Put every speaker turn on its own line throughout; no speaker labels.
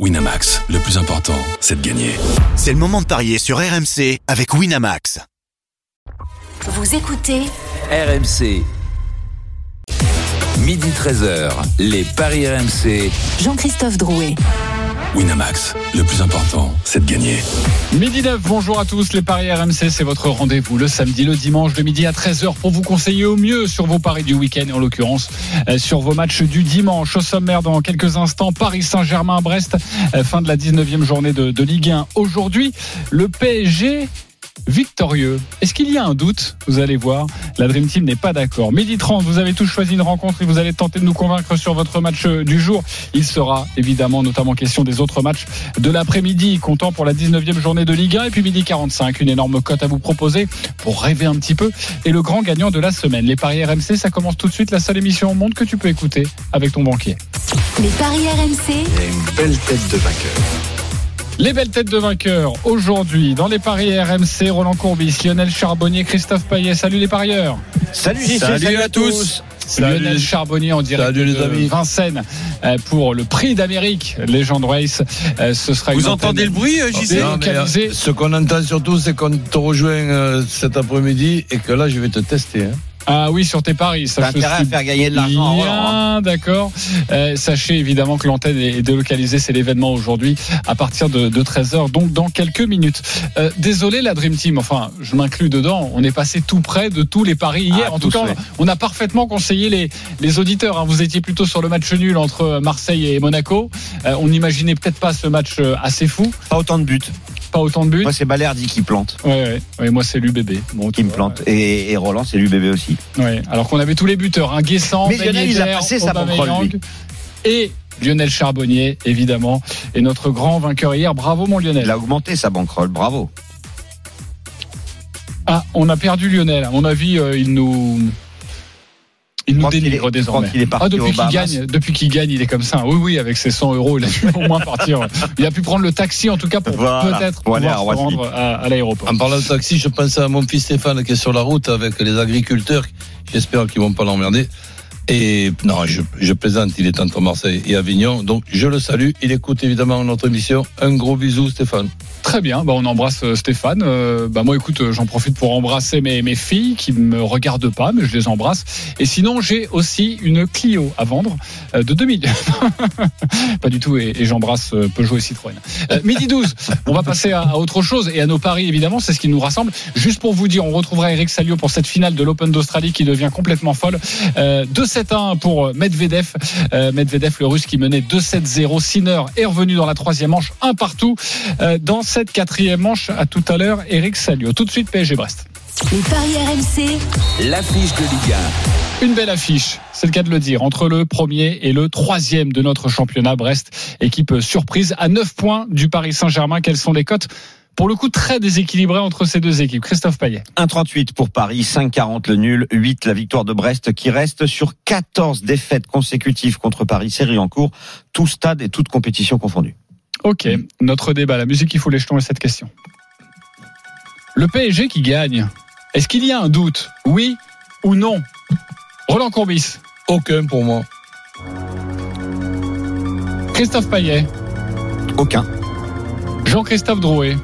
Winamax, le plus important, c'est de gagner.
C'est le moment de parier sur RMC avec Winamax.
Vous écoutez
RMC. Midi 13h, les Paris RMC.
Jean-Christophe Drouet.
Winamax, le plus important, c'est de gagner.
Midi 9, bonjour à tous. Les Paris RMC, c'est votre rendez-vous le samedi, le dimanche de midi à 13h pour vous conseiller au mieux sur vos paris du week-end, en l'occurrence euh, sur vos matchs du dimanche. Au sommaire, dans quelques instants, Paris Saint-Germain-Brest, euh, fin de la 19e journée de, de Ligue 1. Aujourd'hui, le PSG victorieux. Est-ce qu'il y a un doute Vous allez voir, la Dream Team n'est pas d'accord. Midi 30, vous avez tous choisi une rencontre et vous allez tenter de nous convaincre sur votre match du jour. Il sera évidemment notamment question des autres matchs de l'après-midi, comptant pour la 19e journée de Ligue 1 et puis midi 45, une énorme cote à vous proposer pour rêver un petit peu et le grand gagnant de la semaine. Les paris RMC, ça commence tout de suite, la seule émission au monde que tu peux écouter avec ton banquier.
Les paris RMC.
une belle tête de vainqueur.
Les belles têtes de vainqueurs aujourd'hui dans les paris RMC, Roland Courbis, Lionel Charbonnier, Christophe Payet. Salut les parieurs.
Salut,
salut, à tous.
Lionel Charbonnier en direct
Salut, les
de
amis.
Vincennes euh, pour le prix d'Amérique Legend Race. Euh, Ce sera
Vous
une
entendez le bruit, euh, JC Ce qu'on entend surtout, c'est qu'on te rejoint cet après-midi et que là, je vais te tester. hein.
Ah oui, sur tes paris. Ça,
intérêt à faire gagner de l'argent. hein.
Bien, d'accord. Euh, sachez évidemment que l'antenne est délocalisée, c'est l'événement aujourd'hui à partir de, de 13h, donc dans quelques minutes. Euh, désolé la Dream Team, enfin je m'inclus dedans, on est passé tout près de tous les paris hier.
Ah,
en tout cas, on a parfaitement conseillé les, les auditeurs. hein. Vous étiez plutôt sur le match nul entre Marseille et Monaco. Euh, on n'imaginait peut-être pas ce match assez fou,
Pas autant de buts.
Pas autant de buts.
Moi, c'est Balerdi qui plante.
Ouais, ouais, ouais, moi c'est l'UBB. Bon,
Qui me plante. Et, et Roland, c'est l'UBB aussi.
Ouais, alors qu'on avait tous les buteurs, hein, Guessant,
Mais Lionel, il a
Yedder,
passé sa
Aubameyang
banquerolle, lui.
et Lionel Charbonnier, évidemment, et notre grand vainqueur hier. Bravo mon
Il
Lionel.
a augmenté sa banquerolle. Bravo.
Ah, on a perdu Lionel. À mon avis, euh, il nous, il nous
crois
désormais.
est parti
ah, depuis qu'il gagne, depuis qu'il gagne, il est comme ça. Oui, oui, avec ses 100 euros, il a pu au moins partir. Il a pu prendre le taxi en tout cas pour
Voilà.
peut-être pouvoir se rendre à, à l'aéroport.
En parlant de taxi, je pensais à mon fils Stéphane qui est sur la route avec les agriculteurs. J'espère qu'ils vont pas l'emmerder. Et non, je, je plaisante, il est entre Marseille et Avignon. Donc je le salue. Il écoute évidemment notre émission. Un gros bisou, Stéphane.
Très bien, bah on embrasse euh, Stéphane. Euh, bah moi, écoute, euh, j'en profite pour embrasser mes, filles qui me regardent pas, mais je les embrasse. Et sinon, j'ai aussi une Clio à vendre euh, de 2000. pas du tout, et, j'embrasse Peugeot et Citroën. Midi 12, on va passer à, à autre chose et à nos paris, évidemment, c'est ce qui nous rassemble. Juste pour vous dire, on retrouvera Eric Salio pour cette finale de l'Open d'Australie qui devient complètement folle. 2-7-1 pour Medvedev. Euh, Medvedev, le russe qui menait 2-7-0. Sinner est revenu dans la troisième manche, un partout. Euh, dans cette quatrième manche, à tout à l'heure, Eric Salio. Tout de suite, PSG Brest.
Les paris RMC.
L'affiche de Ligue
Une belle affiche, c'est le cas de le dire, entre le premier et le troisième de notre championnat Brest. Équipe surprise à 9 points du Paris Saint-Germain. Quelles sont les cotes? Pour le coup très déséquilibré entre ces deux équipes. Christophe Payet.
1,38 pour Paris, 5,40 le nul, 8 la victoire de Brest qui reste sur 14 défaites consécutives contre Paris, série en cours, tout stade et toute compétition confondue.
Ok, notre débat, la musique, il faut les jetons et cette question. Le PSG qui gagne, est-ce qu'il y a un doute Oui ou non? Roland Courbis,
Aucun pour moi.
Christophe Payet,
Aucun.
Jean-Christophe Drouet.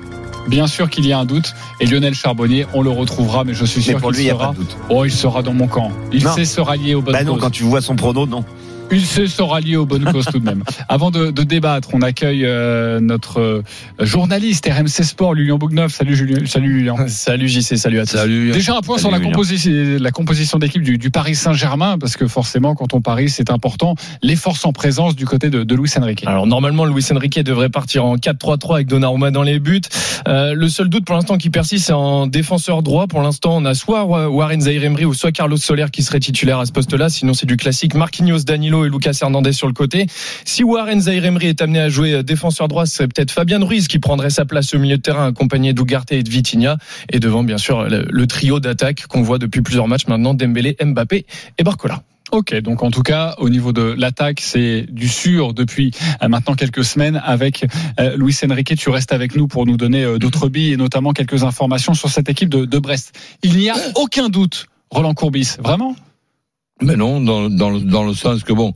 Bien sûr qu'il y a un doute. Et Lionel Charbonnier, on le retrouvera, mais je suis sûr qu'il
lui, il n'y a
sera.
pas de doute.
Oh, il sera dans mon camp. Il
Non.
sait se rallier aux bonnes
Bah non, quand tu vois son prono, non.
Il sait se rallier aux bonnes causes tout de même. Avant de, de débattre, on accueille euh, notre euh, journaliste RMC Sport, Julien Bougneuf. Salut Julien. Salut Julien.
Salut JC, salut à tous.
Salut.
Déjà un point
Salut,
sur la, composition, la composition d'équipe du, du Paris Saint-Germain, parce que forcément, quand on parie, c'est important. Les forces en présence du côté de, de Luis Enrique.
Alors normalement, Luis Enrique devrait partir en 4-3-3 avec Donnarumma dans les buts. Euh, le seul doute pour l'instant qui persiste, c'est en défenseur droit. Pour l'instant, on a soit Warren Zaïre-Emery ou soit Carlos Soler qui serait titulaire à ce poste-là. Sinon, c'est du classique Marquinhos, Danilo et Lucas Hernandez sur le côté. Si Warren Zaïre-Emery est amené à jouer défenseur droit, c'est peut-être Fabien Ruiz qui prendrait sa place au milieu de terrain, accompagné d'Ugarte et de Vitinha. Et devant, bien sûr, le, le trio d'attaque qu'on voit depuis plusieurs matchs maintenant, Dembélé, Mbappé et Barcola.
Ok, donc en tout cas, au niveau de l'attaque, c'est du sûr depuis euh, maintenant quelques semaines. Avec euh, Luis Enrique, tu restes avec nous pour nous donner euh, d'autres billes et notamment quelques informations sur cette équipe de, de Brest. Il n'y a aucun doute, Roland Courbis, vraiment?
Mais non, dans, dans, le, dans le sens que bon,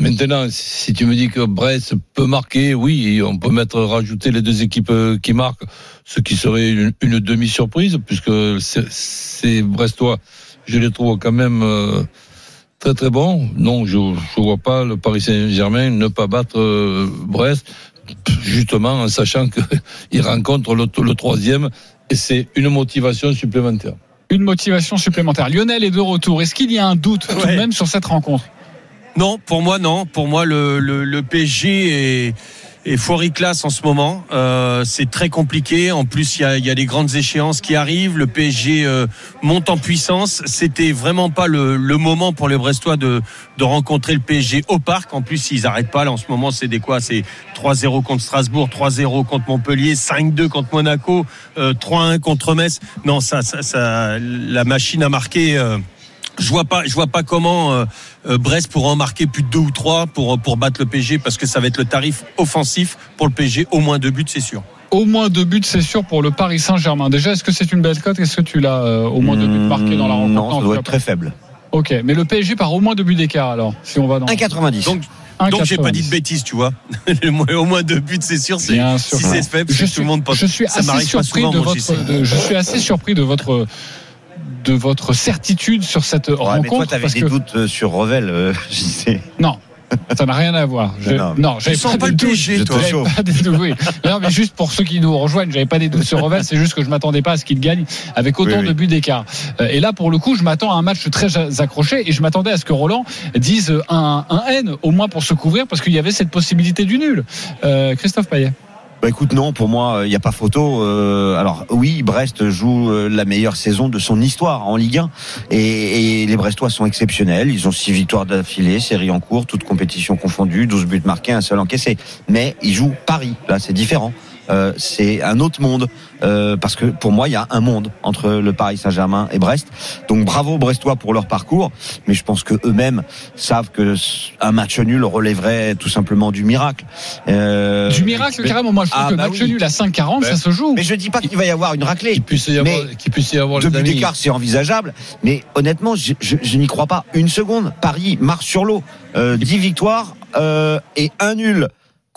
Maintenant, si tu me dis que Brest peut marquer, oui, on peut mettre rajouter les deux équipes euh, qui marquent, ce qui serait une, une demi-surprise, puisque ces Brestois, je les trouve quand même euh, très très bons. Non, je ne vois pas le Paris Saint-Germain ne pas battre euh, Brest, justement en sachant qu'ils rencontrent le, le troisième, et c'est une motivation supplémentaire.
Une motivation supplémentaire. Lionel est de retour. Est-ce qu'il y a un doute tout de même sur cette rencontre?
Non, pour moi, non. Pour moi, le, le, le PSG est, est classe en ce moment. Euh, c'est très compliqué. En plus, il y a, y des grandes échéances qui arrivent. Le PSG euh, monte en puissance. C'était vraiment pas le, moment pour les Brestois de, rencontrer le PSG au parc. En plus, ils n'arrêtent pas. Là, en ce moment, c'est des quoi? C'est 3-0 contre Strasbourg, 3-0 contre Montpellier, 5-2 contre Monaco, euh, 3-1 contre Metz. Non, ça, ça, ça, la machine a marqué. Euh, je vois pas, je vois pas comment euh, euh, Brest pourra en marquer plus de deux ou trois pour pour battre le PSG parce que ça va être le tarif offensif pour le PSG, au moins deux buts, c'est sûr.
Au moins deux buts, c'est sûr, pour le Paris Saint-Germain. Déjà, est-ce que c'est une belle cote? Est-ce que tu l'as euh, au moins deux buts marqués dans la rencontre
Hmm, Non, ça doit être très faible.
Ok, mais le PSG par au moins deux buts d'écart alors, si on va dans
1,90.
Donc,
1,90.
donc j'ai pas dit de bêtises, tu vois. au moins deux buts, c'est sûr. C'est
Bien sûr.
si c'est faible,
je suis,
tout le monde pense.
je suis assez surpris votre, de- je suis assez surpris de votre de votre certitude sur cette
Ouais, mais toi,
rencontre
t'avais
parce
des
que
doutes euh, sur Revel. euh, je sais.
non, ça n'a rien à voir. Je-
Non, non.
j'avais pas,
pas
pas des doutes, oui. Non, mais juste pour ceux qui nous rejoignent, j'avais pas des doutes sur Revel, c'est juste que je m'attendais pas à ce qu'il gagne avec autant
Oui, oui.
de buts d'écart. Euh, Et là, pour le coup, je m'attends à un match très accroché et je m'attendais à ce que Roland dise un, un N, au moins pour se couvrir, parce qu'il y avait cette possibilité du nul. Euh, Christophe Payet.
Bah écoute, non, pour moi, il n'y a pas photo. Euh, alors oui, Brest joue euh, la meilleure saison de son histoire en Ligue 1. Et, et les Brestois sont exceptionnels. Ils ont six victoires d'affilée, série en cours, toutes compétitions confondues, 12 buts marqués, un seul encaissé. Mais ils jouent Paris. Là, c'est différent. Euh, c'est un autre monde euh, parce que pour moi il y a un monde entre le Paris Saint-Germain et Brest donc bravo Brestois pour leur parcours mais je pense que eux-mêmes savent que un match nul relèverait tout simplement du miracle Euh,
Du miracle,
mais-
carrément. Moi, je trouve
Ah,
que
bah
match
oui.
nul à 5-40,
Ouais.
ça se joue.
mais je dis pas qu'il va y avoir une raclée
Qu'il puisse y avoir,
Mais
qu'il puisse y avoir
deux
les
buts d'écart, c'est envisageable. Mais honnêtement, je, je- je n'y crois pas une seconde. Paris marche sur l'eau. Euh, 10 victoires euh, et un nul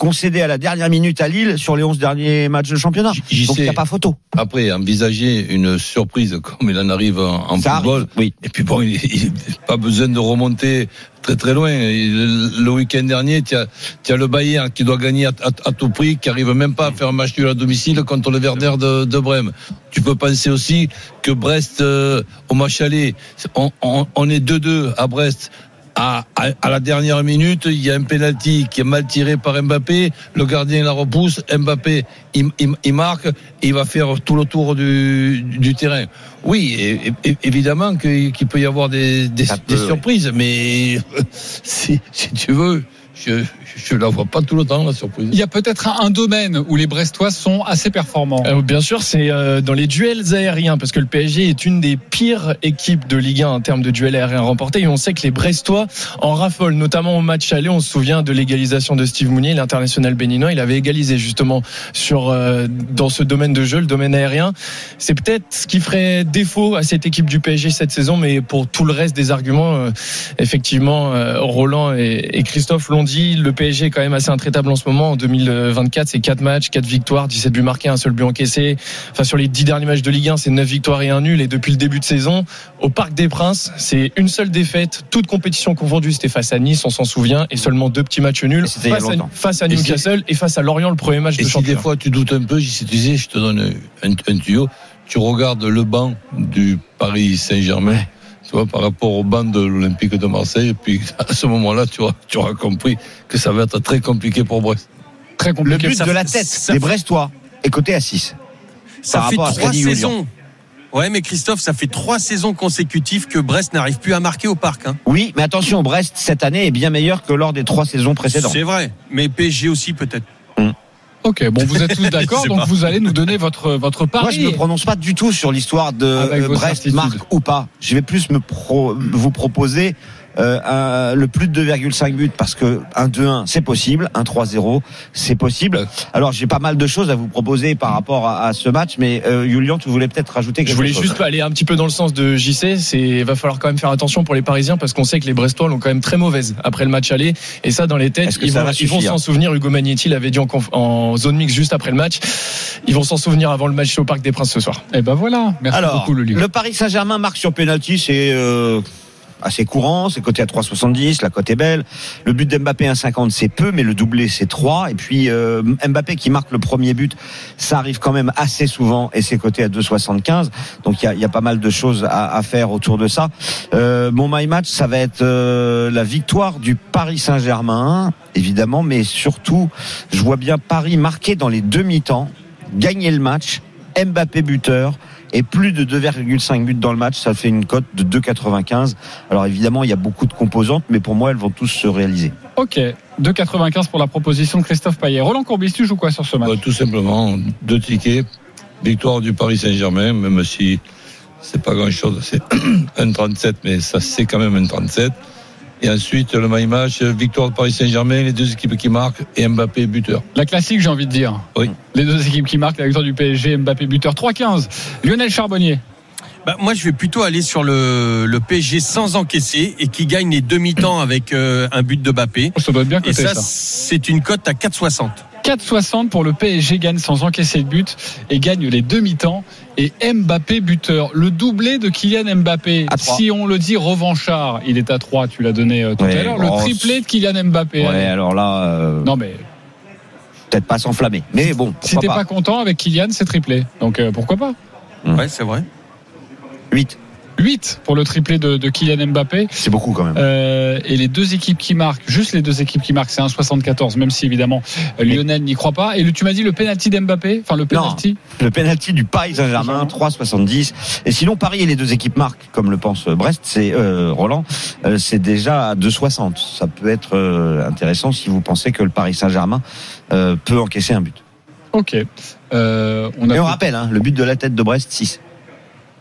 concédé à la dernière minute à Lille sur les 11 derniers matchs de championnat. Donc il n'y a pas photo.
Après, envisager une surprise comme il en arrive en, en
Ça
football.
arrive. Oui.
Et puis bon, il, il- pas besoin de remonter très très loin. Le week-end dernier, tu as, as le Bayern qui doit gagner à, à- à tout prix, qui arrive même pas à faire un match nul à domicile contre le Werder de, de Brême. Tu peux penser aussi que Brest, euh, au match aller, on, on- on est 2-2 à Brest. À, à, à la dernière minute, il y a un penalty qui est mal tiré par Mbappé. Le gardien la repousse. Mbappé, il, il- il marque. Et il va faire tout le tour du, du terrain. Oui, et- et- évidemment qu'il peut y avoir des, des,
Ça
des
peut, oui.
surprises, mais si, si tu veux, je je la vois pas tout le temps la surprise.
Il y a peut-être un, un domaine où les Brestois sont assez performants.
Euh, bien sûr, c'est euh, dans les duels aériens, parce que le PSG est une des pires équipes de Ligue 1 en termes de duels aériens remportés. Et on sait que les Brestois en raffolent, notamment au match aller. On se souvient de l'égalisation de Steve Mounier, l'international béninois. Il avait égalisé justement sur euh, dans ce domaine de jeu, le domaine aérien. C'est peut-être ce qui ferait défaut à cette équipe du PSG cette saison, mais pour tout le reste des arguments, euh, effectivement, euh, Roland et, et Christophe l'ont dit, le PSG est quand même assez intraitable en ce moment. En 2024, c'est 4 matchs, 4 victoires, 17 buts marqués, un seul but encaissé. Enfin, sur les 10 derniers matchs de Ligue 1, c'est 9 victoires et un nul. Et depuis le début de saison, au Parc des Princes, c'est une seule défaite, toute compétition confondue. C'était face à Nice, on s'en souvient, et seulement deux petits matchs nuls face à, face à
Et
Newcastle et face à Lorient, le premier match
Et
de
si des
championnat.
fois tu doutes un peu, si tu sais, je te donne un, un tuyau, tu regardes le banc du Paris Saint-Germain. Tu vois, par rapport au banc de l'Olympique de Marseille, et puis à ce moment-là, tu auras, tu auras compris que ça va être très compliqué pour Brest.
Très
Le
compliqué.
but
ça
de la tête
ça
des Brestois est coté à 6.
Ça
par
fait trois saisons. Ouais, mais Christophe, ça fait trois saisons consécutives que Brest n'arrive plus à marquer au parc. Hein.
Oui, mais attention, Brest cette année est bien meilleur que lors des trois saisons précédentes.
C'est vrai, mais PSG aussi peut-être.
Ok, bon, vous êtes tous d'accord, donc
pas.
vous allez nous donner votre, votre pari.
Moi, je ne me prononce pas du tout sur l'histoire de Brest marque ou pas. Je vais plus me pro- vous proposer euh, un- le plus de 2,5 buts parce que un 2-1 c'est possible, un 3-0 c'est possible. Alors j'ai pas mal de choses à vous proposer par rapport à, à ce match, mais euh, Julian, tu voulais peut-être rajouter quelque
Je voulais
chose.
juste aller un petit peu dans le sens de JC. C'est va falloir quand même faire attention pour les Parisiens parce qu'on sait que les Brestois l'ont quand même très mauvaise après le match aller. Et ça, dans les têtes, ils
ça
vont, ils s'en souvenir. Hugo Magnetti l'avait dit en, zone mix juste après le match. Ils vont s'en souvenir avant le match au Parc des Princes ce soir.
Et ben voilà. Merci
Alors,
beaucoup,
le Paris Saint-Germain marque sur penalty, c'est euh, assez courant, c'est coté à 3,70, la cote est belle. Le but d'Mbappé 1,50, c'est peu, mais le doublé, c'est 3. Et puis euh, Mbappé qui marque le premier but, ça arrive quand même assez souvent et c'est coté à 2,75. Donc il y a, y a pas mal de choses à, à faire autour de ça. Euh, mon my match, ça va être euh, la victoire du Paris Saint-Germain, évidemment, mais surtout, je vois bien Paris marqué dans les demi-temps, gagner le match, Mbappé buteur et plus de 2,5 buts dans le match, ça fait une cote de 2,95. Alors évidemment, il y a beaucoup de composantes, mais pour moi, elles vont tous se réaliser.
Ok. 2,95 pour la proposition de Christophe Payet. Roland Courbis, tu joues quoi sur ce match?
Bah, tout simplement, deux tickets. Victoire du Paris Saint-Germain, même si c'est pas grand-chose, c'est un 37, mais ça c'est quand même un 37. Et ensuite, le my match, victoire du Paris Saint-Germain, les deux équipes qui marquent et Mbappé buteur.
La classique, j'ai envie de dire.
Oui.
Les deux équipes qui marquent la victoire du PSG, Mbappé buteur 3,15. Lionel Charbonnier.
Bah, moi, je vais plutôt aller sur le, le PSG sans encaisser et qui gagne les demi-temps avec euh, un but de Mbappé.
Ça doit être bien
Et
coté
ça,
ça.
c'est une cote à 4,60.
4,60 pour le PSG gagne sans encaisser de but et gagne les demi-temps. Et Mbappé buteur. Le doublé de Kylian Mbappé. Si on le dit revanchard, il est à 3, tu l'as donné euh, tout
Ouais,
à l'heure.
bon,
Le triplé de Kylian Mbappé.
Ouais,
Allez.
alors là, euh,
Non mais
peut-être pas s'enflammer. Mais bon,
si t'es pas. content avec Kylian, c'est triplé. Donc euh, pourquoi pas?
Hmm.
Ouais, c'est vrai.
8,
8 pour le triplé de, de Kylian Mbappé.
c'est beaucoup quand même.
Euh, et les deux équipes qui marquent, juste les deux équipes qui marquent, c'est un 74, même si évidemment euh, Lionel n'y croit pas. Et le, tu m'as dit le penalty d'Mbappé, enfin le penalty.
Le penalty du Paris Saint-Germain, 3,70. Et sinon, Paris et les deux équipes marquent, comme le pense Brest, c'est euh, Roland, euh, c'est déjà à 2,60. Ça peut être euh, intéressant si vous pensez que le Paris Saint-Germain euh, peut encaisser un but.
Ok. Euh, on a
Et on rappelle, hein, le but de la tête de Brest, 6.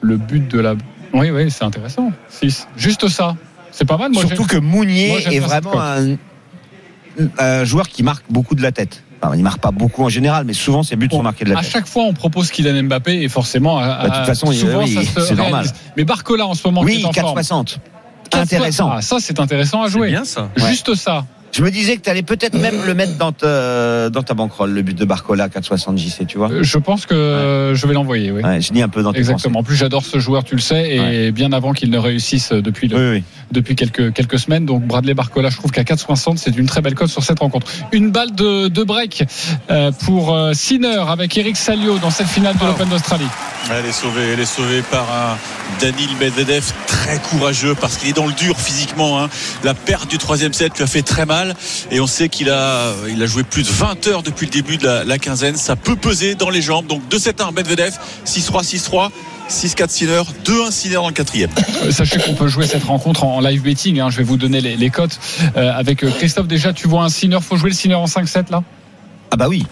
le but de la. Oui, oui, c'est intéressant. 6. Juste ça. C'est pas mal. Moi,
Surtout que Mounier
moi,
est vraiment un, un joueur qui marque beaucoup de la tête. Enfin, il marque pas beaucoup en général, mais souvent ses buts sont marqués de la
à
tête.
chaque fois, on propose Kylian Mbappé et forcément, à-
Bah, de toute
à-
façon,
souvent,
oui, c'est normal.
Mais Barcola, en ce moment, qui
Oui,
est en forme.
4,60.
4,60.
Intéressant.
Ah, ça, c'est intéressant à
C'est
jouer.
bien ça.
Juste ça.
Je me disais que tu allais peut-être même le mettre dans ta, dans ta banquerolle, le but de Barcola, 4,60 JC, tu vois.
Euh, Je pense que euh, je vais l'envoyer, oui.
Ouais, je dis un peu dans tes
Exactement. En plus, j'adore ce joueur, tu le sais, et bien avant qu'il ne réussisse depuis le.
Oui, oui.
depuis quelques, quelques semaines. Donc Bradley Barcola, je trouve qu'à 4,60, c'est une très belle cote sur cette rencontre. Une balle de, de break euh, pour euh, Sinner avec Eric Salio dans cette finale de l'Open d'Australie.
Elle est sauvée, elle est sauvée par un Danil Medvedev très courageux parce qu'il est dans le dur physiquement. hein. La perte du troisième set lui a fait très mal et on sait qu'il a, il a joué plus de 20 heures depuis le début de la, la quinzaine. Ça peut peser dans les jambes. Donc 2-7-1 Medvedev, 6-3, 6-3. 6-4 Sinner, 2-1 Sinner dans le quatrième.
Euh, Sachez qu'on peut jouer cette rencontre en live betting. hein. Je vais vous donner les, les cotes euh, avec euh, Christophe. Déjà, tu vois un Sinner. Faut jouer le Sinner en 5-7 là?
Ah bah oui.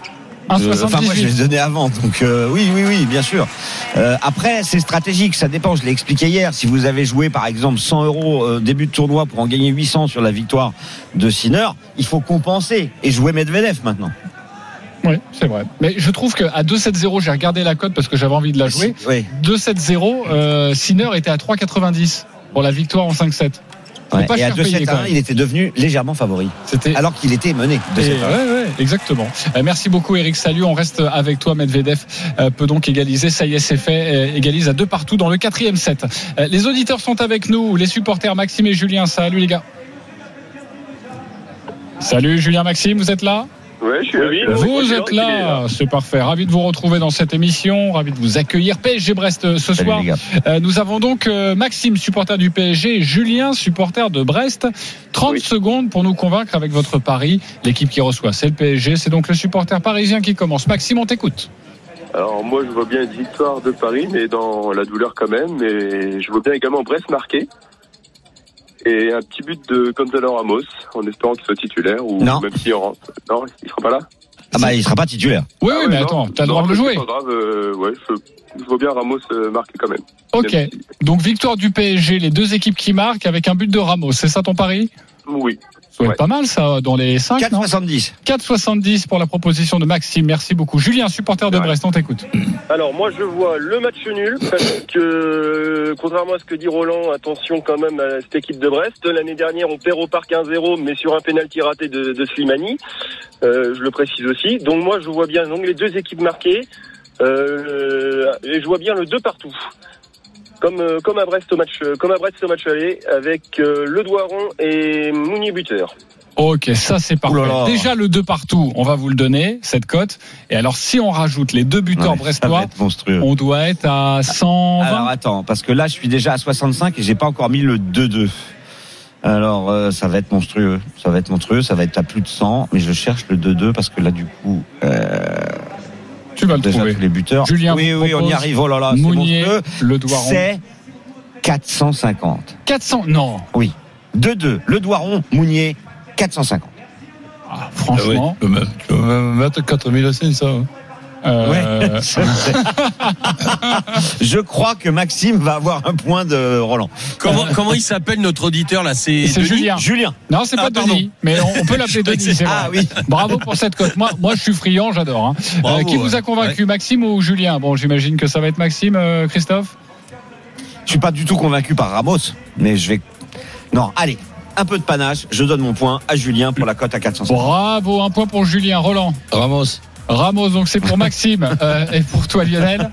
1,78.
Enfin, moi, je l'ai donné avant, donc euh, oui, oui, oui, bien sûr. Euh, après, c'est stratégique, ça dépend. Je l'ai expliqué hier. Si vous avez joué, par exemple, 100 euros euh, début de tournoi pour en gagner 800 sur la victoire de Sinner, il faut compenser et jouer Medvedev maintenant.
Oui, c'est vrai. Mais je trouve qu'à 2-7-0, j'ai regardé la cote parce que j'avais envie de la jouer.
Oui.
2-7-0, euh, Sinner était à 3,90 pour la victoire en 5-7.
Ouais.
pas
Et à
cher payé,
2-7-1,
quand même.
il était devenu légèrement favori,
C'était
alors qu'il était mené. de
Et
7-1.
ouais, ouais, exactement. Euh, merci beaucoup Eric Salut. On reste avec toi. Medvedev euh, peut donc égaliser. Ça y est, c'est fait. Euh, égalise à deux partout dans le quatrième set. Les auditeurs sont avec nous. Les supporters Maxime et Julien. Salut les gars. Salut Julien Maxime, vous êtes là?
Ouais, je suis là.
Vous êtes là, c'est parfait. Ravi de vous retrouver dans cette émission, ravi de vous accueillir. PSG Brest euh, ce
Salut,
soir. Euh, nous avons donc euh, Maxime, supporter du PSG, et Julien, supporter de Brest. 30
Oui.
secondes pour nous convaincre avec votre pari. L'équipe qui reçoit, c'est le PSG. C'est donc le supporter parisien qui commence. Maxime, on t'écoute.
Alors moi, je vois bien une victoire de Paris, mais dans la douleur quand même. Mais je vois bien également Brest marqué. Et un petit but de Gonzalo Ramos, en espérant qu'il soit titulaire, ou
Non.
même s'il rentre. Non, il sera pas là?
Ah bah il sera pas titulaire.
Oui,
Ah
oui,
ouais,
mais
non.
attends, t'as le droit de le jouer.
C'est pas grave, euh, ouais, je, je vois bien Ramos euh, marquer quand même.
Ok.
Même si-
Donc victoire du PSG, les deux équipes qui marquent avec un but de Ramos. C'est ça ton pari?
Oui.
Ça va
Ouais.
être pas mal ça dans les 5 non
4,70.
4,70 pour la proposition de Maxime. Merci beaucoup. Julien, supporter de
Ouais.
Brest, on t'écoute.
Alors moi je vois le match nul parce que contrairement à ce que dit Roland, attention quand même à cette équipe de Brest. L'année dernière on perd au parc 1-0 mais sur un pénalty raté de, de Slimani. Euh, je le précise aussi. Donc moi je vois bien donc les deux équipes marquées euh, et je vois bien le 2 partout. Comme, euh, comme à Brest au match euh, comme à Brest au match aller avec euh, Le Doiron et Mounier buteur.
Ok, ça c'est parfait. Déjà le 2 partout, on va vous le donner, cette cote. Et alors si on rajoute les deux buteurs
Ouais,
brestois, on doit être à 120.
Alors attends, parce que là je suis déjà à 65 et j'ai pas encore mis le 2-2. Alors euh, ça va être monstrueux, ça va être monstrueux, ça va être à plus de 100, mais je cherche le 2-2 parce que là du coup euh,
tu vas le
déjà
trouver.
tous les buteurs.
Julien
oui oui, on y arrive. Oh là là, c'est
Mounier,
monstrueux.
le Doiron.
C'est 450.
400. Non.
Oui. 2-2. Le Doiron, Mounier, 450.
Ah,
Ah oui,
franchement.
tu peux mettre 4500. Hein.
euh,
Ouais. Je crois que Maxime va avoir un point de Roland.
Comment, comment il s'appelle notre auditeur là? C'est
Julien.
Julien.
Non, c'est
Ah,
pas
pardon.
Denis, mais on, on peut l'appeler Denis. c'est vrai.
Ah oui.
Bravo pour cette cote. Moi, moi, je suis friand, j'adore. hein. Euh, qui vous a
ouais.
convaincu, Maxime ou Julien? Bon, j'imagine que ça va être Maxime, euh, Christophe.
Je suis pas du tout convaincu par Ramos, mais je vais. Non, allez, un peu de panache. Je donne mon point à Julien pour la cote à 450.
Bravo, un point pour Julien. Roland.
Ramos.
Ramos, donc c'est pour Maxime. Euh, et pour toi, Lionel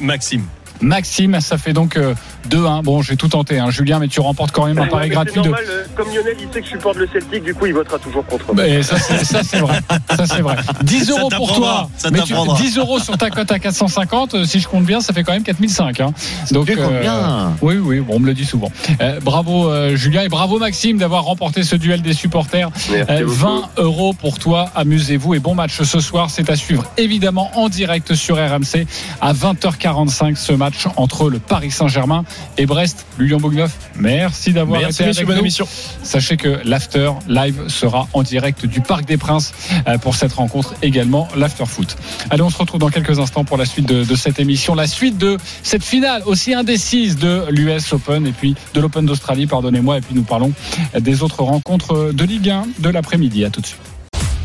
Maxime.
Maxime, ça fait donc euh, 2-1. Bon, j'ai tout tenté, hein, Julien, mais tu remportes quand même un
Ouais,
pari gratuit
c'est
de.
normal, euh, comme Lionel il sait que je supporte le Celtic, du coup il votera toujours contre moi.
Mais ça, c'est, vrai. Ça, c'est vrai. 10
Ça
euros pour toi.
ça
mais tu,
t'apprendra.
10 euros sur ta cote à 450. euh, Si je compte bien, ça fait quand même 4005. Hein. Donc,
bien.
oui, oui, bon, on me le dit souvent. Euh, bravo, euh, Julien, et bravo, Maxime, d'avoir remporté ce duel des supporters.
Merci
Euh,
beaucoup.
20 euros pour toi. Amusez-vous et bon match ce soir. C'est à suivre évidemment en direct sur RMC à 20h45 ce match entre le Paris Saint-Germain et Brest. Lilian Bougneuf, merci d'avoir été avec
bonne
nous.
émission.
Sachez que l'after live sera en direct du Parc des Princes euh, pour cette rencontre également l'after foot. Allez, on se retrouve dans quelques instants pour la suite de, de cette émission, la suite de cette finale aussi indécise de l'US Open et puis de l'Open d'Australie, pardonnez-moi, et puis nous parlons des autres rencontres de Ligue 1 de l'après-midi. À tout de suite.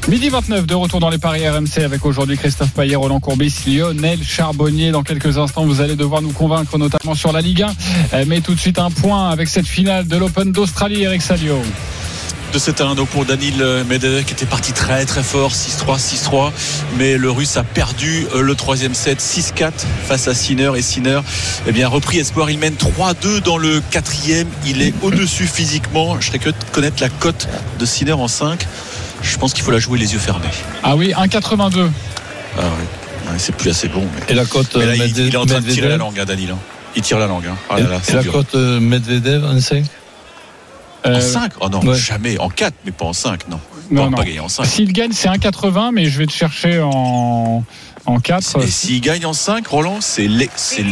Midi 29 de retour dans les paris RMC avec aujourd'hui Christophe Payet, Roland Courbis, Lionel Charbonnier. Dans quelques instants, vous allez devoir nous convaincre notamment sur la Ligue 1. Euh, Mais tout de suite un point avec cette finale de l'Open d'Australie, Eric Salio.
de 7 à 1 donc pour Danil Medvedev qui était parti très très fort 6-3 6-3 mais le russe a perdu euh, le troisième set 6-4 face à Sinner et Sinner eh bien repris espoir il mène 3-2 dans le quatrième il est au-dessus physiquement je serais que de connaître la cote de Sinner en 5 je pense qu'il faut la jouer les yeux fermés
Ah oui, 1,82.
ah Ouais, c'est plus assez bon mais,
Et la cote
là,
euh,
il,
Medvedev-
il est en train de tirer la
Medvedev
langue hein, Danil hein. il tire la langue hein. Ah là là,
Et
c'est
la cote euh, Medvedev en 5
en
Euh,
5 oh non
ouais.
jamais en 4 mais pas en 5 non,
Non,
Pas-
non.
pas gagner en 5
S'il gagne, c'est 1,80, mais je vais te chercher en, en 4.
Et s'il gagne en 5, Roland, c'est c'est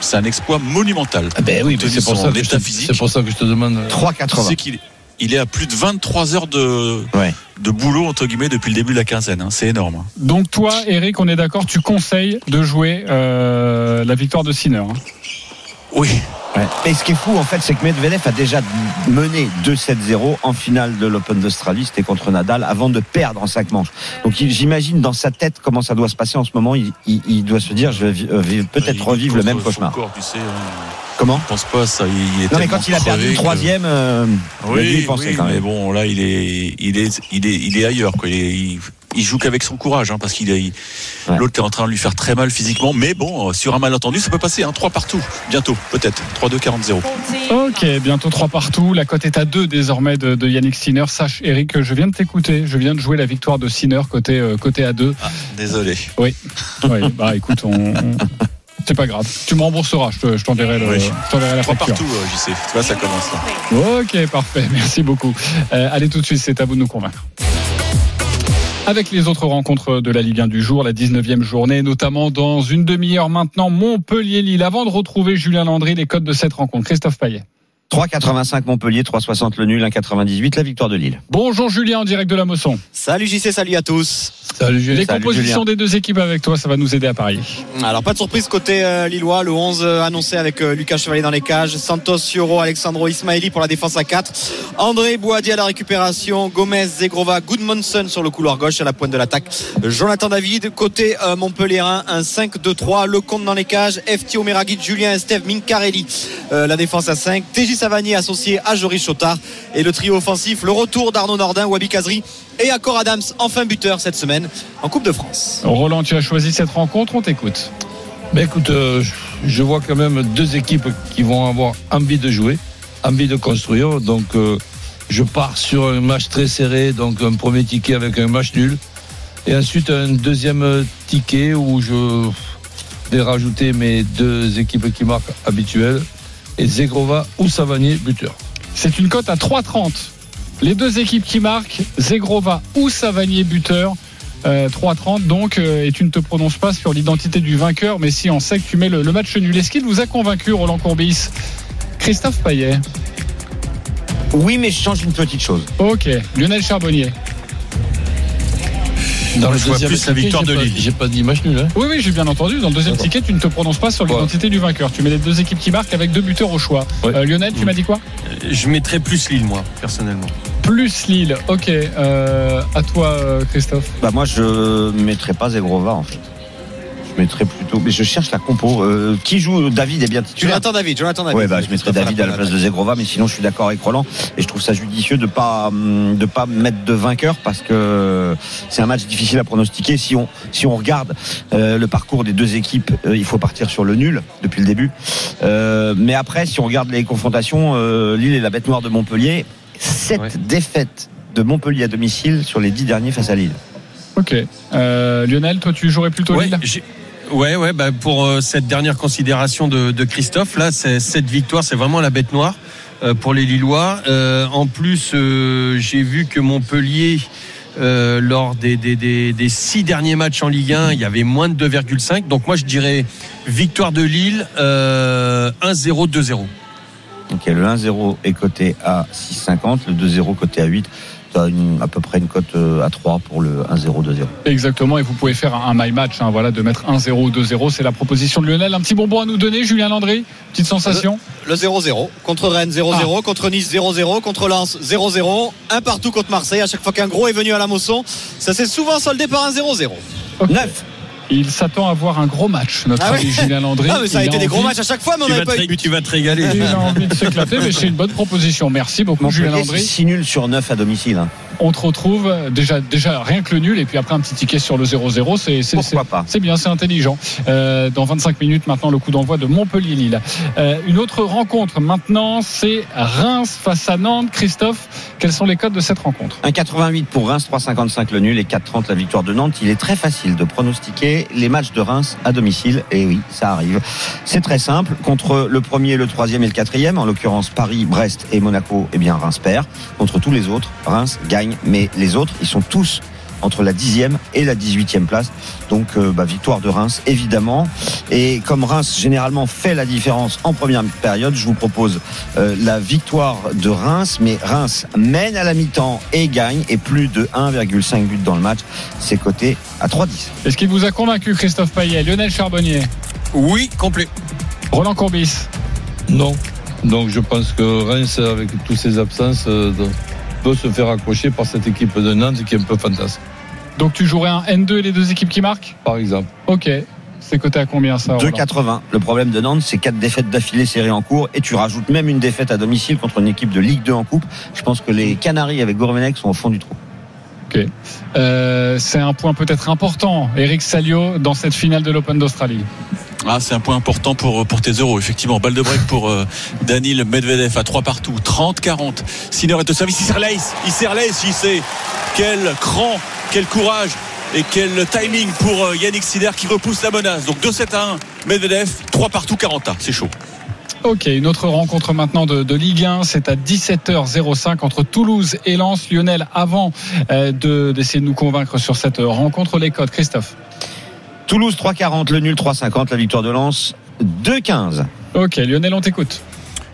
c'est un exploit monumental.
Ah ben oui, c'est pour, ça que je te-
physique.
c'est pour ça que je te demande. euh,
Tu
3,80.
sais qu'il est- il est à plus de 23 heures de,
Ouais.
de boulot, entre guillemets, depuis le début de la quinzaine. hein. C'est énorme. hein.
Donc toi, Eric, on est d'accord, tu conseilles de jouer euh, la victoire de Sinner. hein.
Oui.
Ouais. Et ce qui est fou, en fait, c'est que Medvedev a déjà mené 2-7-0 en finale de l'Open d'Australie. C'était contre Nadal avant de perdre en 5 manches. Donc j'imagine dans sa tête comment ça doit se passer en ce moment. Il, il- il doit se dire, je vais euh, peut-être revivre le même cauchemar.
corps, tu sais.
Comment
Je pense pas ça. Il est
Non, mais quand il a perdu le
que-
troisième, euh,
Oui,
penser
oui,
quand
mais
même.
bon, là, il est, il est, il est, il est ailleurs. Quoi. Il, est- il- il joue qu'avec son courage, hein, parce qu'il est, il-
Ouais.
l'autre est en train de lui faire très mal physiquement. Mais bon, euh, sur un malentendu, ça peut passer. Hein, 3 partout, bientôt, peut-être. 3-2, 40-0.
Ok, bientôt 3 partout. La cote est à 2 désormais de, de Yannick Sinner. Sache, Eric, que je viens de t'écouter. Je viens de jouer la victoire de Sinner côté, euh, côté à 2.
Désolé.
Oui, bah écoute, on... on- c'est pas grave. Tu me rembourseras, je te- je t'enverrai le-
Oui.
je t'enverrai la
3
facture.
partout, euh, JC. Tu vois, ça commence là.
Ok, parfait. Merci beaucoup. Euh, allez tout de suite, c'est à vous de nous convaincre. Avec les autres rencontres de la Ligue 1 du jour, la 19e journée, notamment dans une demi-heure maintenant, Montpellier-Lille. Avant de retrouver Julien Landry, les codes de cette rencontre. Christophe Payet.
3,85 Montpellier, 3,60 le nul, 1,98 la victoire de Lille.
Bonjour Julien en direct de la Mosson.
Salut JC, salut à tous.
Salut Julien.
Les
Salut,
compositions
Julien.
des deux équipes avec toi, ça va nous aider à parier.
Alors pas de surprise côté euh, Lillois, le 11 euh, annoncé avec euh, Lucas Chevalier dans les cages, Santos Yoro, Alexandro Ismaili pour la défense à 4, André Boadi à la récupération, Gomez, Zegrova, Goodmanson sur le couloir gauche à la pointe de l'attaque, Jonathan David côté euh, Montpellierin, un 5-2-3, Lecomte dans les cages, FT Omeragui, Julien Esteve, Mincarelli, euh, la défense à 5, TJ Savanier associé à Joris Chotard. Et le trio offensif, le retour d'Arnaud Nordin, Wabi Kazri et Accor Adams, enfin buteur cette semaine en Coupe de France.
Roland, tu as choisi cette rencontre, on t'écoute.
Mais écoute, euh, je vois quand même deux équipes qui vont avoir envie de jouer, envie de construire. Donc, euh, je pars sur un match très serré, donc un premier ticket avec un match nul. Et ensuite, un deuxième ticket où je vais rajouter mes deux équipes qui marquent habituelles. Et Zegrova ou Savanier, buteur.
C'est une cote à 3,30. Les deux équipes qui marquent, Zegrova ou Savanier buteur. Euh, 3,30 donc euh, et tu ne te prononces pas sur l'identité du vainqueur mais si on sait que tu mets le, le match nul est-ce qu'il vous a convaincu Roland Courbis? Christophe Payet
Oui, mais je change une petite chose.
ok Lionel Charbonnier
Dans
Je vois plus la victoire
j'ai
de
pas-
Lille.
J'ai pas dit match nul. Hein.
oui oui j'ai bien entendu dans le deuxième ticket tu ne te prononces pas sur
Ouais.
l'identité du vainqueur tu mets les deux équipes qui marquent avec deux buteurs au choix
Ouais.
Euh, Lionel tu m'as dit quoi?
Je mettrais plus Lille, moi, personnellement.
Plus Lille ok euh, à toi euh, Christophe
Bah moi je mettrais pas Zegrova en fait. Je mettrais plutôt. Mais je cherche la compo. Euh, qui joue David est bien titulaire.
Jonathan David, Jonathan David.
Ouais, bah, je mettrais David à la place de Zegrova, mais sinon je suis d'accord avec Roland et je trouve ça judicieux de pas hum, de pas mettre de vainqueur parce que c'est un match difficile à pronostiquer. Si on si on regarde euh, le parcours des deux équipes, euh, il faut partir sur le nul depuis le début. Euh, mais après, si on regarde les confrontations, euh, Lille est la bête noire de Montpellier. Sept
Ouais.
défaites de Montpellier à domicile sur les dix derniers face à Lille.
ok Euh, Lionel toi tu jouerais plutôt
Ouais,
Lille
ouais, ouais, bah, pour euh, cette dernière considération de, de Christophe, là, cette victoire, c'est vraiment la bête noire euh, pour les Lillois. Euh, en plus, euh, j'ai vu que Montpellier, euh, lors des, des, des, des six derniers matchs en Ligue 1, il y avait moins de 2,5. Donc moi, je dirais victoire de Lille, euh, 1-0, 2-0.
Ok, le 1-0 est coté à 6,50, le 2-0 coté à 8. Tu as à peu près une cote euh, à 3 pour le 1-0, 2-0.
Exactement, et vous pouvez faire un, my match, hein, voilà, de mettre 1-0 ou 2-0, c'est la proposition de Lionel. Un petit bonbon à nous donner, Julien Landry, petite sensation
Le 0-0 contre Rennes 0-0 contre Nice 0-0 contre Lens 0-0 un partout contre Marseille à chaque fois qu'un gros est venu à la Mosson ça s'est souvent soldé par un 0-0
Ok.
9
Il s'attend à voir un gros match, notre
Ah
ami. Julien Landry.
Ah mais ça a
Il
été des gros matchs à chaque fois mais on
Tu
n'avait
vas,
pas
te,
eu
tu vas te régaler.
Il a envie de s'éclater, mais c'est une bonne proposition. Merci beaucoup, Julien Landry.
6 nuls sur 9 à domicile. hein.
On te retrouve déjà, déjà rien que le nul, et puis après un petit ticket sur le 0-0, c'est, c'est, c'est-
Pourquoi pas
C'est bien, c'est intelligent. Euh, dans 25 minutes maintenant, le coup d'envoi de Montpellier-Lille. Euh, une autre rencontre maintenant, c'est Reims face à Nantes. Christophe, quels sont les codes de cette rencontre?
1,88 pour Reims, 3,55 le nul et 4,30 la victoire de Nantes. Il est très facile de pronostiquer les matchs de Reims à domicile. Et oui, ça arrive. C'est très simple. Contre le premier, le troisième et le quatrième, en l'occurrence Paris, Brest et Monaco, eh bien Reims perd. Contre tous les autres, Reims gagne. Mais les autres, ils sont tous entre la dixième et la 18e place. Donc euh, bah, victoire de Reims évidemment. Et comme Reims généralement fait la différence en première période, je vous propose euh, la victoire de Reims. Mais Reims mène à la mi-temps et gagne et plus de 1,5 buts dans le match. C'est coté à 3,10.
Est-ce qu'il vous a convaincu, Christophe Payet, Lionel Charbonnier,
Oui, complet.
Roland Courbis?
Non. Donc je pense que Reims, avec toutes ses absences, euh, de- peut se faire accrocher par cette équipe de Nantes qui est un peu fantasque,
Donc tu jouerais un N2 et les deux équipes qui marquent?
Par exemple.
Ok. C'est coté à combien ça Roland?
2,80. Le problème de Nantes, c'est quatre défaites d'affilée serrées en cours et tu rajoutes même une défaite à domicile contre une équipe de Ligue 2 en coupe. Je pense que les Canaries avec Gourvenec sont au fond du trou.
Ok. Euh, c'est un point peut-être important, Eric Salio, dans cette finale de l'Open d'Australie.
Ah, c'est un point important pour, pour tes euros. Effectivement, balle de break pour euh, Medvedev à 3 partout. 30-40. Sinner est au service. Il serre l'ace. Il serre l'ace. Il sait quel cran, quel courage et quel timing pour euh, Yannick Sinner qui repousse la menace. Donc 2-7 à 1. Medvedev, 3 partout, 40 à. C'est chaud.
Ok, une autre rencontre maintenant de, Ligue 1, c'est à 17h05 entre Toulouse et Lens. Lionel, avant euh, de- d'essayer de nous convaincre sur cette rencontre, les codes, Christophe.
Toulouse 3,40, le nul 3,50, la victoire de Lens 2,15.
Ok, Lionel, on t'écoute.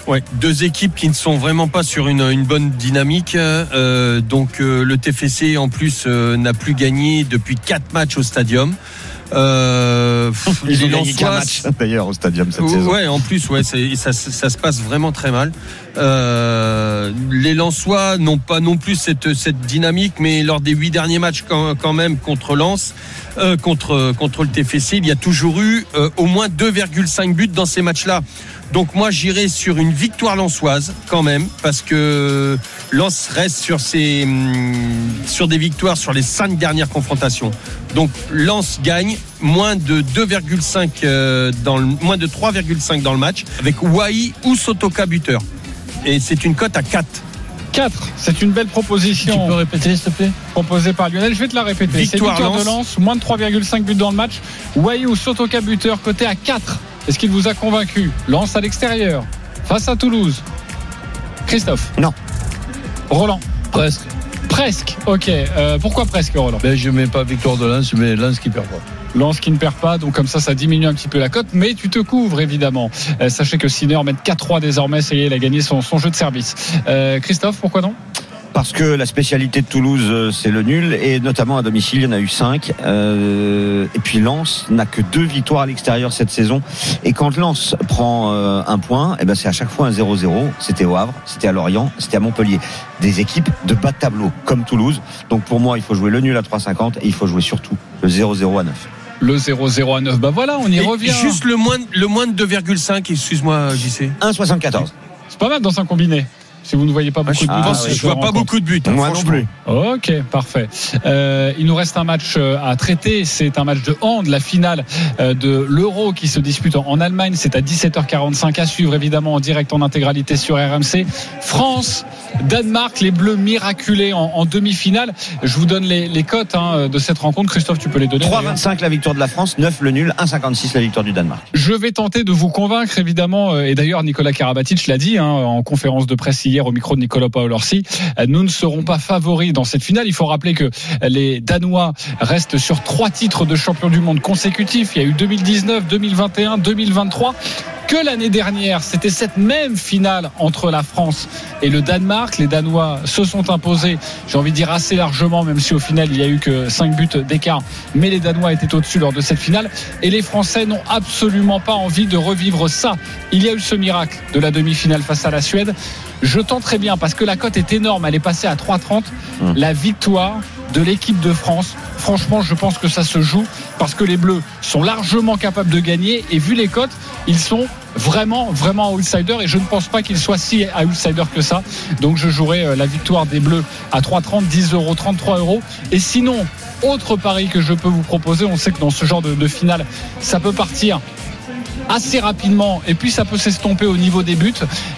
Ouais, deux équipes qui ne sont vraiment pas sur une, une bonne dynamique. Euh, donc euh, le TFC en plus euh, n'a plus gagné depuis quatre matchs au stadium. Euh,
Ils ont
les
gagné qu'un
Lensois-
match d'ailleurs au stadium cette saison.
Ouais, en plus, ouais, ça, ça se passe vraiment très mal. Euh, les Lensois n'ont pas non plus cette, cette dynamique, mais lors des huit derniers matchs quand, quand même contre Lens, euh, contre contre le TFC, il y a toujours eu euh, au moins 2,5 buts dans ces matchs-là. Donc moi j'irai sur une victoire lensoise quand même parce que Lens reste sur ses hum, sur des victoires sur les cinq dernières confrontations. Donc Lens gagne moins de 2,5 euh, dans le moins de 3,5 dans le match avec Wai ou Sotoka buteur. Et c'est une cote à 4.
4, c'est une belle proposition.
Tu peux répéter, s'il te plaît?
Proposée par Lionel, je vais te la répéter. C'est
Victoire
victoire de
Lens.
Lens, moins de 3,5 buts dans le match. Wai ou Sotoka buteur, côté à 4. Est-ce qu'il vous a convaincu Lens à l'extérieur, face à Toulouse. Christophe
Non.
Roland
Presque.
Presque, ok. Euh, pourquoi presque, Roland
Ben, je mets pas victoire de Lens, mais Lens qui perd pas.
Lens qui ne perd pas, donc comme ça, ça diminue un petit peu la cote, mais tu te couvres évidemment. Euh, sachez que Sinner met 4-3 désormais, ça y est, il a gagné son, son jeu de service. Euh, Christophe, pourquoi non?
Parce que la spécialité de Toulouse, euh, c'est le nul, et notamment à domicile, il y en a eu 5. et puis Lens n'a que deux victoires à l'extérieur cette saison. Et quand Lens prend euh, un point, eh ben c'est à chaque fois un 0-0. C'était au Havre, c'était à Lorient, c'était à Montpellier. Des équipes de bas de tableau, comme Toulouse. Donc pour moi, il faut jouer le nul à 3,50 et il faut jouer surtout le 0-0 à 9.
Le 0-0 à 9, bah voilà, on y
Et
revient.
Juste le moins, le moins de 2,5, excuse-moi JC.
1,74.
C'est pas mal dans un combiné. Si vous ne voyez pas beaucoup
je
de buts, dans
je
cette
vois pas beaucoup de buts, hein,
Moi non plus.
Ok, parfait. Euh, il nous reste un match euh, à traiter. C'est un match de hand, la finale euh, de l'Euro qui se dispute en- Allemagne. C'est à 17h45 à suivre évidemment en direct en intégralité sur RMC. France, Danemark, les Bleus miraculés en, en demi-finale. Je vous donne les, les cotes hein, de cette rencontre. Christophe, tu peux les donner. d'ailleurs.
3,25 la victoire de la France, 9 le nul, 1,56 la victoire du Danemark.
Je vais tenter de vous convaincre, évidemment, euh, et d'ailleurs Nicolas Karabatic l'a dit hein, en conférence de presse hier au micro de Nicolas Paolorsi, nous ne serons pas favoris dans cette finale. Il faut rappeler que les Danois restent sur trois titres de champion du monde consécutifs. Il y a eu 2019, 2021, 2023 que l'année dernière, c'était cette même finale entre la France et le Danemark. Les Danois se sont imposés, j'ai envie de dire assez largement, même si au final il y a eu que 5 buts d'écart. Mais les Danois étaient au-dessus lors de cette finale. Et les Français n'ont absolument pas envie de revivre ça. Il y a eu ce miracle de la demi-finale face à la Suède. Je tente très bien parce que la cote est énorme. Elle est passée à 3,30. La victoire de l'équipe de France. Franchement, je pense que ça se joue parce que les Bleus sont largement capables de gagner et vu les cotes, ils sont vraiment, vraiment outsiders et je ne pense pas qu'ils soient si outsiders que ça. Donc je jouerai euh, la victoire des Bleus à 3,30, 10 euros, 33 euros. Et sinon, autre pari que je peux vous proposer, on sait que dans ce genre de, de finale, ça peut partir assez rapidement et puis ça peut s'estomper au niveau des buts.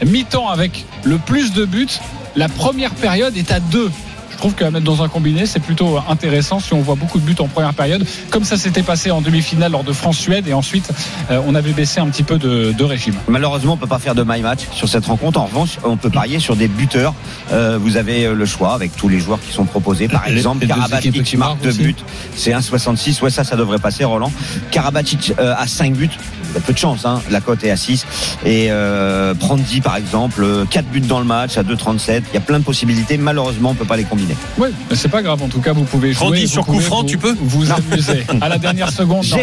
Mi-temps avec le plus de buts, la première période est à 2. Je trouve qu'à mettre dans un combiné, c'est plutôt intéressant si on voit beaucoup de buts en première période, comme ça s'était passé en demi-finale lors de France-Suède, et ensuite euh, on avait baissé un petit peu de, de régime.
Malheureusement, on peut pas faire de my match sur cette rencontre. En revanche, on peut parier sur des buteurs. Euh, vous avez euh, le choix avec tous les joueurs qui sont proposés. Par
Les-
exemple,
les
Karabatic
qui
marque deux buts. C'est 1,66. Ouais, ça, ça devrait passer, Roland. Karabatic euh, à 5 buts. Il y a peu de chance, hein. La cote est à 6. Et euh, Prandi, par exemple, 4 buts dans le match à 2,37. Il y a plein de possibilités. Malheureusement, on peut pas les combiner.
Oui, mais c'est pas grave. En tout cas, vous pouvez jouer. Vous
sur coup franc,
vous-
tu peux
vous amuser. À la dernière seconde, non.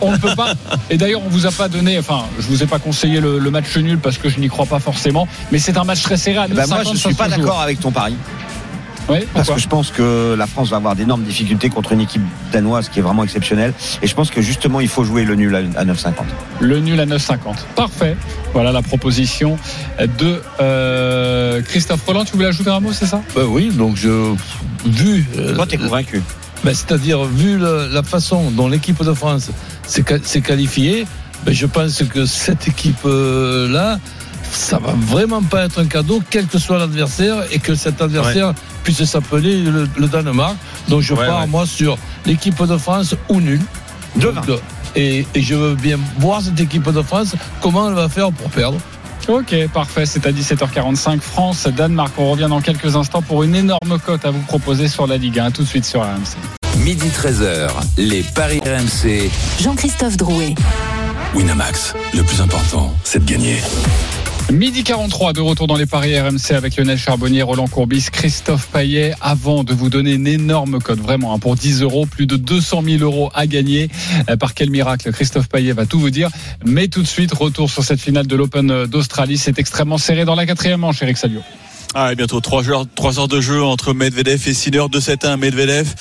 On ne peut pas. Et d'ailleurs, on vous a pas donné. Enfin, je vous ai pas conseillé le, le match nul parce que je n'y crois pas forcément. Mais c'est un match très serré. À
Eh ben, moi,
9,50,
je
ça
suis pas d'accord avec ton pari.
Oui,
Parce que je pense que la France va avoir d'énormes difficultés contre une équipe danoise qui est vraiment exceptionnelle. Et je pense que justement, il faut jouer le nul à à 9,50.
Le nul à 9,50. Parfait. Voilà la proposition de euh, Christophe Roland. Tu voulais ajouter un mot, c'est ça?
Ben oui, donc je. Vu. euh,
Toi, t'es convaincu
ben, C'est-à-dire, vu le- la façon dont l'équipe de France s'est qua- s'est qualifiée, ben, je pense que cette équipe-là, ça va vraiment pas être un cadeau, quel que soit l'adversaire, et que cet adversaire puisse s'appeler le, le Danemark. Donc je
Ouais,
pars,
ouais.
moi, sur l'équipe de France ou nul. Donc, Et, et je veux bien voir cette équipe de France, comment elle va faire pour perdre.
Ok, parfait. C'est à 17h45. France, Danemark. On revient dans quelques instants pour une énorme cote à vous proposer sur la Ligue 1. tout de suite sur RMC.
Midi 13h, les Paris RMC.
Jean-Christophe Drouet.
Winamax, le plus important, c'est de gagner.
Midi 43 de retour dans les paris RMC avec Lionel Charbonnier, Roland Courbis, Christophe Paillet. Avant de vous donner une énorme cote, vraiment, hein, pour 10 euros, plus de 200 000 euros à gagner. Euh, Par quel miracle Christophe Paillet va tout vous dire. Mais tout de suite, retour sur cette finale de l'Open d'Australie. C'est extrêmement serré dans la quatrième manche, Eric Salio.
Ah, et bientôt 3 heures, 3 heures de jeu entre Medvedev et Sinner, 2-7-1 Medvedev,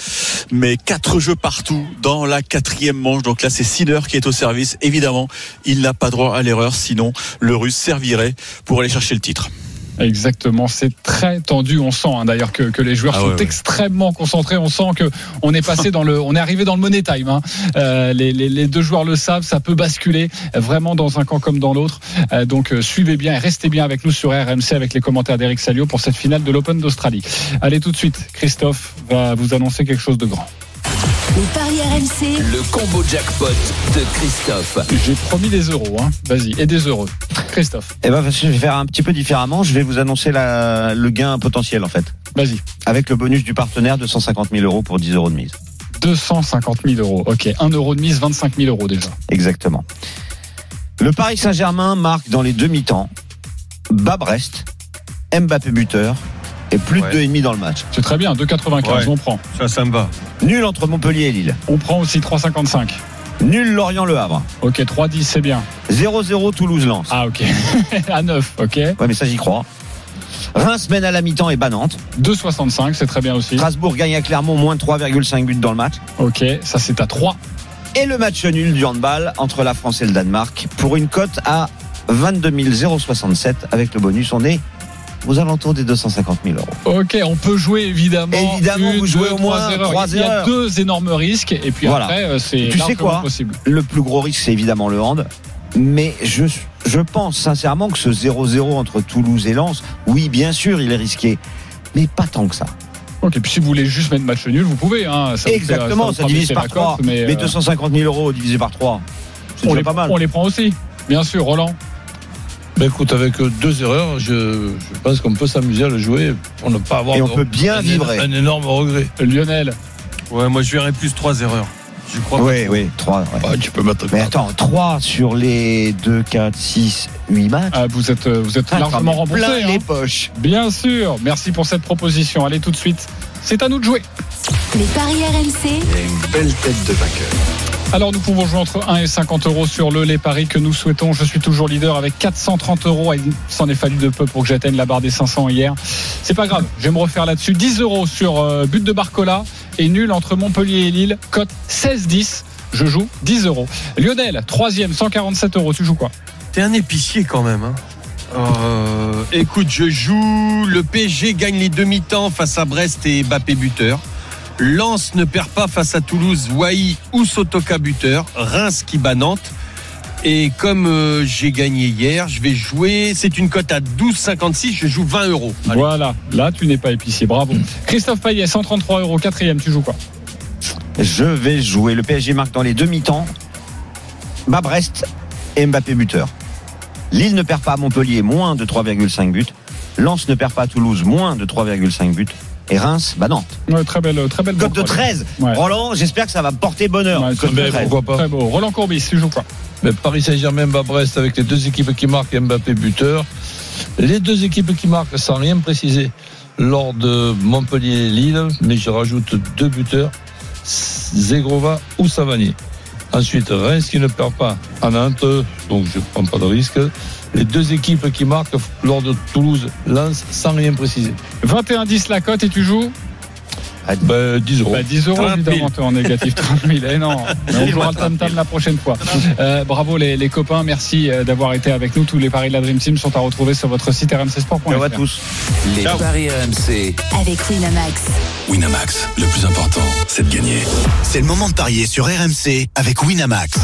mais 4 jeux partout dans la quatrième manche. Donc là, c'est Sinner qui est au service. Évidemment, il n'a pas droit à l'erreur, sinon le Russe servirait pour aller chercher le titre.
Exactement, c'est très tendu. On sent hein, d'ailleurs que, que les joueurs
Ah
sont
ouais, ouais.
extrêmement concentrés. On sent que on est passé dans le, on est arrivé dans le money time. hein. Euh, les, les- les deux joueurs le savent, ça peut basculer vraiment dans un camp comme dans l'autre. Euh, donc euh, suivez bien et restez bien avec nous sur RMC avec les commentaires d'Eric Salio pour cette finale de l'Open d'Australie. Allez tout de suite, Christophe va vous annoncer quelque chose de grand.
Les paris RMC,
Le combo jackpot de Christophe.
J'ai promis des euros, hein. vas-y, et des heureux. Christophe,
Eh ben, je vais faire un petit peu différemment. Je vais vous annoncer la- le gain potentiel, en fait.
vas-y.
Avec le bonus du partenaire de 150 000 euros pour 10 euros de mise.
250 000 euros. Ok, 1 euro de mise, 25 000 euros déjà.
Exactement. Le Paris Saint-Germain marque dans les demi-temps bas Brest, Mbappé buteur et plus
Ouais.
de 2,5 dans le match.
C'est très bien, 2,95,
Ouais.
on prend.
Ça, ça me va.
Nul entre Montpellier et Lille.
On prend aussi 3,55.
Nul Lorient-Le Havre.
Ok, 3,10, c'est bien.
0-0 Toulouse-Lens.
Ah, ok. à 9, ok.
Ouais, mais ça, j'y crois. Reims mène à la mi-temps et bat Nantes.
2,65, c'est très bien aussi.
Strasbourg gagne à Clermont, moins 3,5 buts dans le match.
Ok, ça c'est à 3.
Et le match nul du handball entre la France et le Danemark pour une cote à 22 067 avec le bonus. On est aux alentours des 250 000 euros.
Ok, on peut jouer évidemment.
Évidemment,
une,
vous jouez
deux,
au moins
trois erreurs.
trois
Il y a deux énormes risques et puis
Voilà.
après, euh, c'est
Tu sais quoi
possible.
Le plus gros risque, c'est évidemment le hand. Mais je, je pense sincèrement que ce 0-0 entre Toulouse et Lens, oui, bien sûr, il est risqué. Mais pas tant que ça.
Ok, puis si vous voulez juste mettre match nul, vous pouvez. Hein. Ça vous fait-
Exactement,
vous
ça, divise par
la
3.
cote, mais,
Mais,
euh,
250 000 euros divisé par 3, c'est
on,
déjà
les,
pas mal.
on les prend aussi. Bien sûr, Roland.
Ben écoute, avec euh, deux erreurs, je, je pense qu'on peut s'amuser à le jouer pour ne pas avoir
Et on
de-
peut bien
un,
vibrer.
un énorme regret.
Lionel.
Ouais, moi, je verrais plus 3 erreurs. Je crois
Oui, oui, 3.
Ah, tu peux mettre
Mais attends, 3 sur les 2, 4, 6, 8 matchs.
Ah, vous êtes, euh, vous êtes
Ah,
largement remboursé.
plein
hein.
les poches.
Bien sûr. Merci pour cette proposition. Allez tout de suite. C'est à nous de jouer.
les paris RMC,
Et une belle tête de vainqueur.
Alors nous pouvons jouer entre 1 et 50 euros sur le les paris que nous souhaitons. Je suis toujours leader avec 430 euros. Il s'en est fallu de peu pour que j'atteigne la barre des 500 hier. C'est pas grave, je vais me refaire là-dessus. 10 euros sur euh, but de Barcola et nul entre Montpellier et Lille. Cote 16-10. Je joue 10 euros. Lionel, troisième, 147 euros. Tu joues quoi?
T'es un épicier quand même. Hein. Euh, écoute, je joue. Le PSG gagne les demi-temps face à Brest et Mbappé buteur. Lens ne perd pas face à Toulouse, Wai ou Sotoka buteur. Reims qui bat Nantes. Et comme euh, j'ai gagné hier, je vais jouer. C'est une cote à 12,56. Je joue 20 euros. Allez.
Voilà, là tu n'es pas épicier. Bravo. Christophe Payet, 133 euros. Quatrième, tu joues quoi?
Je vais jouer. Le PSG marque dans les demi-temps. Bas Brest et Mbappé buteur. Lille ne perd pas à Montpellier, moins de 3,5 buts. Lens ne perd pas à Toulouse, moins de 3,5 buts. Et Reims, bah Nantes.
Ouais, Très belle, très belle.
Cote de
banquerolle.
13.
Ouais.
Roland, j'espère que ça va porter bonheur.
Ouais,
Cote de
très,
13.
pourquoi pas.
très beau. Roland Courbis, tu joues quoi
Mais Paris Saint-Germain bat Brest avec les deux équipes qui marquent et Mbappé buteur. Les deux équipes qui marquent sans rien préciser lors de Montpellier-Lille, mais je rajoute deux buteurs, Zegrova ou Savani. Ensuite, Reims qui ne perd pas à Nantes, donc je ne prends pas de risque. Les deux équipes qui marquent lors de Toulouse-Lens sans rien préciser.
21-10 la cote et tu joues
Ben, 10 euros.
Bah, 10 euros
30 000.
évidemment, t'es en négatif 30 000. Eh non, on jouera le tam tam la prochaine fois. Euh, bravo les, les copains, merci euh, d'avoir été avec nous. Tous les paris de la Dream Team sont à retrouver sur votre site rmcsport.fr.
Ciao à tous.
Les
Ciao.
paris RMC.
avec Winamax.
Winamax, le plus important, c'est de gagner.
C'est le moment de parier sur RMC avec Winamax.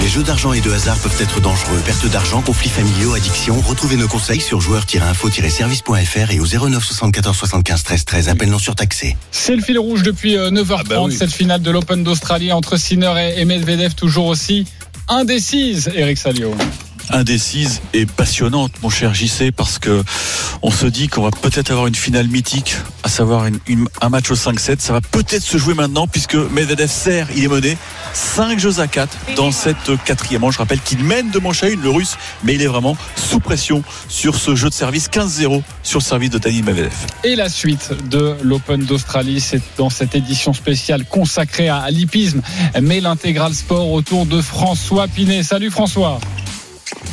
Les jeux d'argent et de hasard peuvent être dangereux. Perte d'argent, conflits familiaux, addiction. Retrouvez nos conseils sur joueurs-info-service.fr et au 09 74 75 13 13. Appel non surtaxé.
C'est le fil rouge depuis euh, 9h30,
Ah bah oui.
cette finale de l'Open d'Australie entre Sinner et, et Medvedev, toujours aussi indécise, Eric Salio.
Indécise et passionnante, mon cher JC, parce que on se dit qu'on va peut-être avoir une finale mythique, à savoir un match au 5-7. Ça va peut-être se jouer maintenant, puisque Medvedev sert, il est mené 5 jeux à 4 dans cette quatrième manche. Je rappelle qu'il mène de manche à une, le russe, mais il est vraiment sous pression sur ce jeu de service 15-0 sur le service de Daniel Medvedev.
Et la suite de l'Open d'Australie, c'est dans cette édition spéciale consacrée à l'hippisme, mais l'intégral sport autour de François Pinet. Salut François.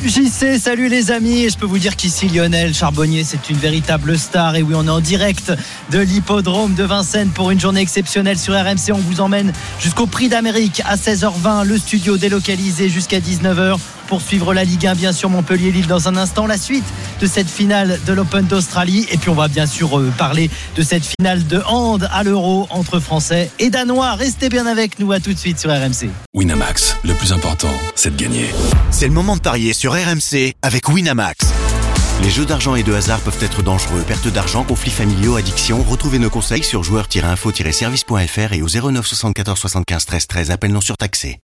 JC, salut les amis, je peux vous dire qu'ici Lionel Charbonnier, c'est une véritable star. Et oui, on est en direct de l'hippodrome de Vincennes pour une journée exceptionnelle sur RMC. On vous emmène jusqu'au Prix d'Amérique à 16h20, le studio délocalisé jusqu'à 19h pour suivre la Ligue 1, bien sûr, Montpellier-Lille dans un instant. La suite de cette finale de l'Open d'Australie. Et puis, on va bien sûr euh, parler de cette finale de hand à l'Euro entre Français et Danois. Restez bien avec nous. À tout de suite sur RMC.
Winamax, le plus important, c'est de gagner.
C'est le moment de parier sur RMC avec Winamax. Les jeux d'argent et de hasard peuvent être dangereux. Perte d'argent, conflits familiaux, addiction. Retrouvez nos conseils sur joueurs-info-service.fr et au 09 74 75 13 13. Appel non surtaxé.